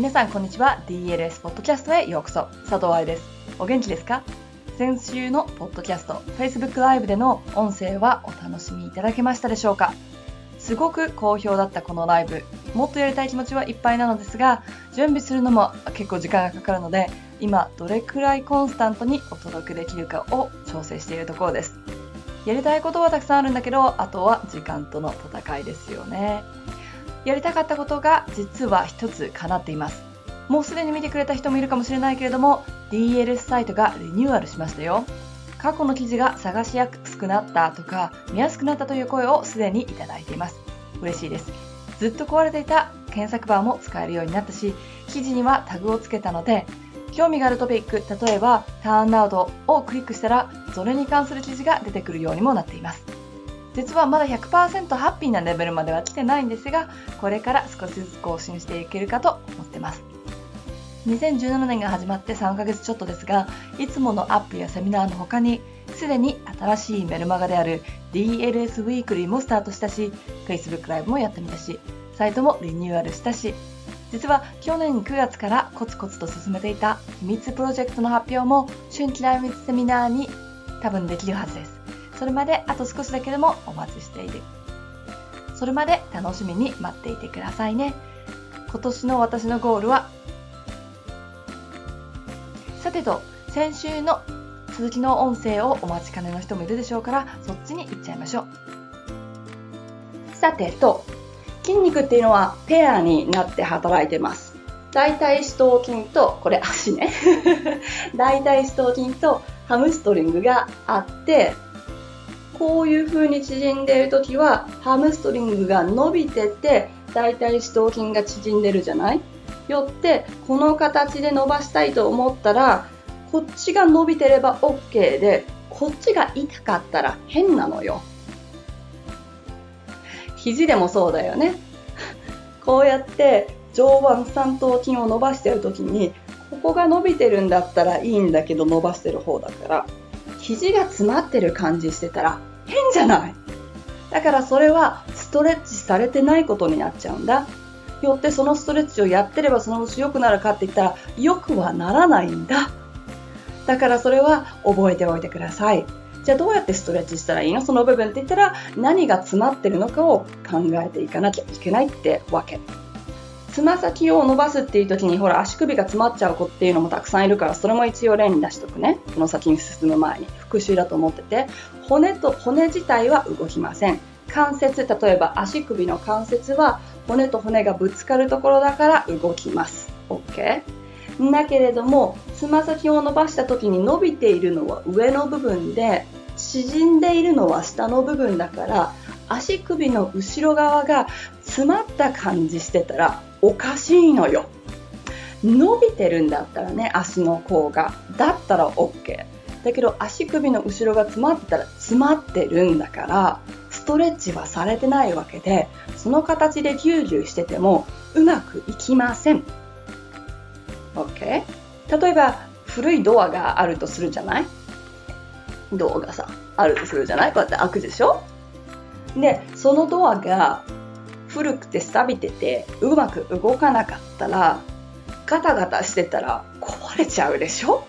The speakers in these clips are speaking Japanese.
皆さんこんにちは。DLS ポッドキャストへようこそ。佐藤愛です。お元気ですか？先週のポッドキャスト Facebook ライブでの音声はお楽しみいただけましたでしょうか？すごく好評だったこのライブもっとやりたい気持ちはいっぱいなのですが準備するのも結構時間がかかるので今どれくらいコンスタントにお届けできるかを調整しているところです。やりたいことはたくさんあるんだけどあとは時間との戦いですよね。やりたかったことが実は一つ叶っています。もうすでに見てくれた人もいるかもしれないけれども DLS サイトがリニューアルしましたよ。過去の記事が探しやすくなったとか見やすくなったという声をすでにいただいています。嬉しいです。ずっと壊れていた検索バーも使えるようになったし記事にはタグをつけたので興味があるトピック例えばターンアウトをクリックしたらそれに関する記事が出てくるようにもなっています。実はまだ100%ハッピーなレベルまでは来てないんですがこれから少しずつ更新していけるかと思ってます。2017年が始まって3ヶ月ちょっとですがいつものアップやセミナーの他にすでに新しいメルマガである DLS ウィークリーもスタートしたし Facebook ライブもやってみたしサイトもリニューアルしたし実は去年9月からコツコツと進めていた秘密プロジェクトの発表も春季来密セミナーに多分できるはずです。それまであと少しだけでもお待ちしている。それまで楽しみに待っていてくださいね。今年の私のゴールはさてと先週の続きの音声をお待ちかねの人もいるでしょうからそっちに行っちゃいましょう。さてと筋肉っていうのはペアになって働いてます。大腿四頭筋とこれ足ね。大腿四頭筋とハムストリングがあってこういう風に縮んでいる時はハムストリングが伸びてて大腿四頭筋が縮んでるじゃない？よってこの形で伸ばしたいと思ったらこっちが伸びてれば OK でこっちが痛かったら変なのよ。肘でもそうだよね。こうやって上腕三頭筋を伸ばしてる時にここが伸びてるんだったらいいんだけど伸ばしてる方だから肘が詰まってる感じしてたらゃない。だからそれはストレッチされてないことになっちゃうんだ。よってそのストレッチをやってればそのうち良くなるかって言ったら良くはならないんだ。だからそれは覚えておいてください。じゃあどうやってストレッチしたらいいの？その部分って言ったら何が詰まってるのかを考えていかなきゃいけないってわけ。つま先を伸ばすっていう時にほら足首が詰まっちゃう子っていうのもたくさんいるからそれも一応例に出しとくね。この先に進む前に。復習だと思ってて。骨と骨自体は動きません。関節例えば足首の関節は骨と骨がぶつかるところだから動きます。OK だけれどもつま先を伸ばした時に伸びているのは上の部分で縮んでいるのは下の部分だから足首の後ろ側が詰まった感じしてたらおかしいのよ。伸びてるんだったらね足の甲が。だったら OK だけど足首の後ろが詰まってたら詰まってるんだからストレッチはされてないわけでその形でギュウギュウしててもうまくいきません。OK 例えば古いドアがあるとするじゃない？ドアがさあるとするじゃない？こうやって開くでしょ？でそのドアが古くて錆びててうまく動かなかったらガタガタしてたら壊れちゃうでしょ？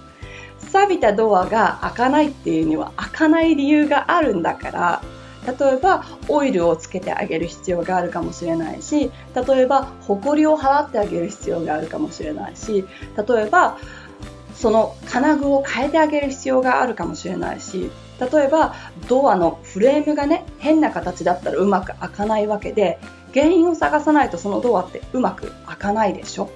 錆びたドアが開かないっていうには開かない理由があるんだから例えばオイルをつけてあげる必要があるかもしれないし例えばホコリを払ってあげる必要があるかもしれないし例えばその金具を変えてあげる必要があるかもしれないし例えばドアのフレームがね変な形だったらうまく開かないわけで原因を探さないとそのドアってうまく開かないでしょ。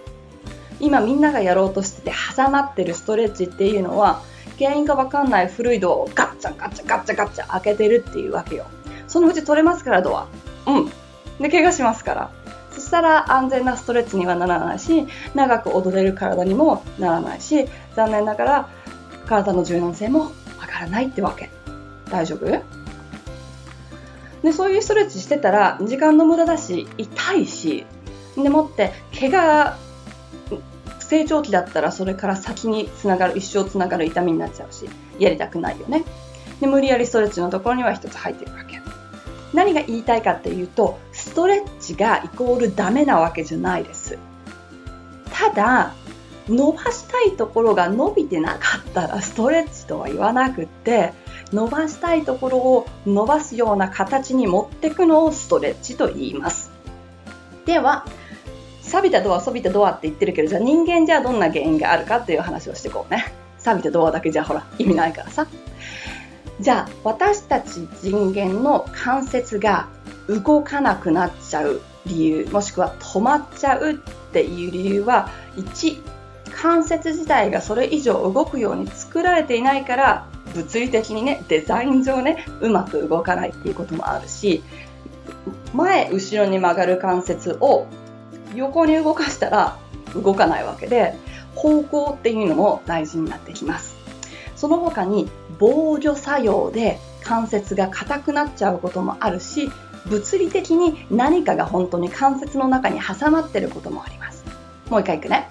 今みんながやろうとしてて挟まってるストレッチっていうのは原因がわかんない古いドアをガッチャガッチャガッチャガッチャ開けてるっていうわけよ。そのうち取れますからドア。うん。で怪我しますから。そしたら安全なストレッチにはならないし長く踊れる体にもならないし残念ながら体の柔軟性も上がらないってわけ。大丈夫？でそういうストレッチしてたら時間の無駄だし痛いしでもって怪我成長期だったらそれから先につながる一生つながる痛みになっちゃうしやりたくないよね。で無理やりストレッチのところには一つ入ってるわけ。何が言いたいかっていうとストレッチがイコールダメなわけじゃないです。ただ伸ばしたいところが伸びてなかったらストレッチとは言わなくって伸ばしたいところを伸ばすような形に持っていくのをストレッチと言いますでは錆びたドア、錆びたドアって言ってるけど、じゃあ人間じゃあどんな原因があるかっていう話をしていこうね。錆びたドアだけじゃほら意味ないからさ。じゃあ私たち人間の関節が動かなくなっちゃう理由、もしくは止まっちゃうっていう理由は、1、関節自体がそれ以上動くように作られていないから、物理的にね、デザイン上ね、うまく動かないっていうこともあるし、前、後ろに曲がる関節を横に動かしたら動かないわけで、方向っていうのも大事になってきます。その他に防御作用で関節が硬くなっちゃうこともあるし、物理的に何かが本当に関節の中に挟まってることもあります。もう一回いくね。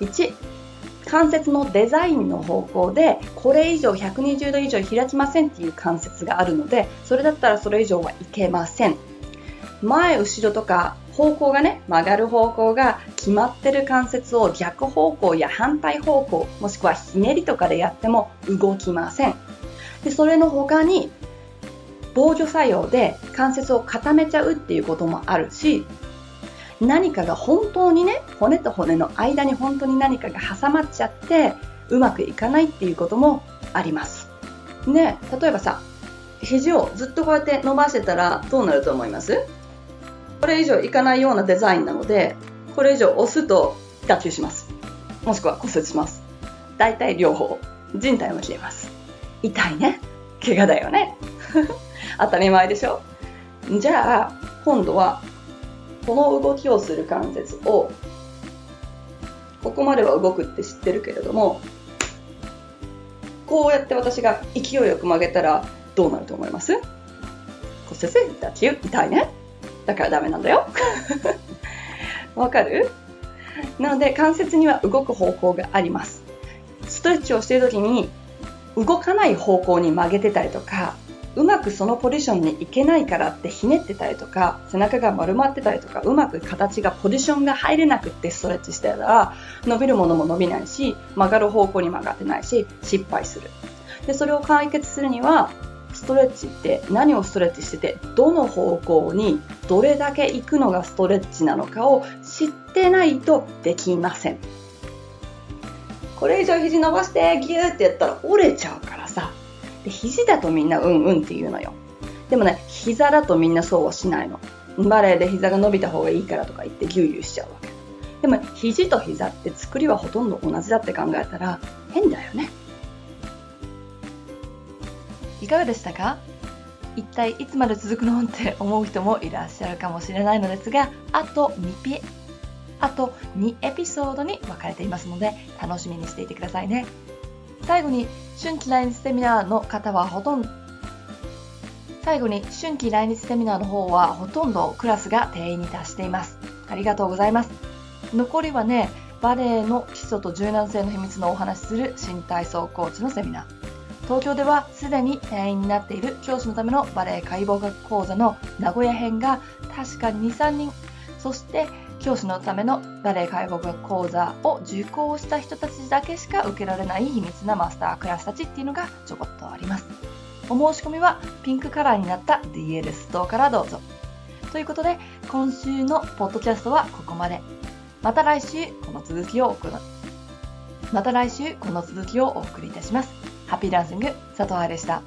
1、関節のデザインの方向でこれ以上120度以上開きませんっていう関節があるのでそれだったらそれ以上はいけません前後ろとか方向がね、曲がる方向が決まってる関節を逆方向や反対方向、もしくはひねりとかでやっても動きません。で、それの他に、防御作用で関節を固めちゃうっていうこともあるし、何かが本当にね、骨と骨の間に本当に何かが挟まっちゃって、うまくいかないっていうこともあります。ね、例えばさ、肘をずっとこうやって伸ばしてたらどうなると思います？これ以上いかないようなデザインなので、これ以上押すと脱臼します。もしくは骨折します。大体両方、人体も消えます。痛いね。怪我だよね。当たり前でしょじゃあ、今度は、この動きをする関節を、ここまでは動くって知ってるけれども、こうやって私が勢いよく曲げたらどうなると思います？骨折、痛い？ね？だからダメなんだよ。わかる？なので関節には動く方向があります。ストレッチをしている時に動かない方向に曲げてたりとか、うまくそのポジションに行けないからってひねってたりとか、背中が丸まってたりとか、うまく形が、ポジションが入れなくってストレッチしてたら、伸びるものも伸びないし、曲がる方向に曲がってないし、失敗する。で、それを解決するには、ストレッチって何をストレッチしててどの方向にどれだけ行くのがストレッチなのかを知ってないとできませんこれ以上肘伸ばしてギューってやったら折れちゃうからで肘だとみんなうんうんって言うのよ。でもね膝だとみんなそうはしないの。バレエで膝が伸びた方がいいからとか言ってギューギューしちゃうわけ。でも肘と膝って作りはほとんど同じだって考えたら変だよね。いかがでしたか？一体いつまで続くの？って思う人もいらっしゃるかもしれないのですが、あと2ピあと2エピソードに分かれていますので、楽しみにしていてくださいね。最後に、春季来日セミナーの方はほとんど、最後に春季来日セミナーの方はほとんどクラスが定員に達しています。ありがとうございます。残りはね、バレエの基礎と柔軟性の秘密のお話しする新体操コーチのセミナー。東京ではすでに定員になっている教師のためのバレエ解剖学講座の名古屋編が確かに2、3人、そして教師のためのバレエ解剖学講座を受講した人たちだけしか受けられない秘密なマスタークラスたちっていうのがちょこっとあります。お申し込みはピンクカラーになった DL ストアからどうぞ。ということで、今週のポッドキャストはここまで。また来週この続きを送る。また来週この続きをお送りいたします。ハッピーダンシング佐藤愛でした。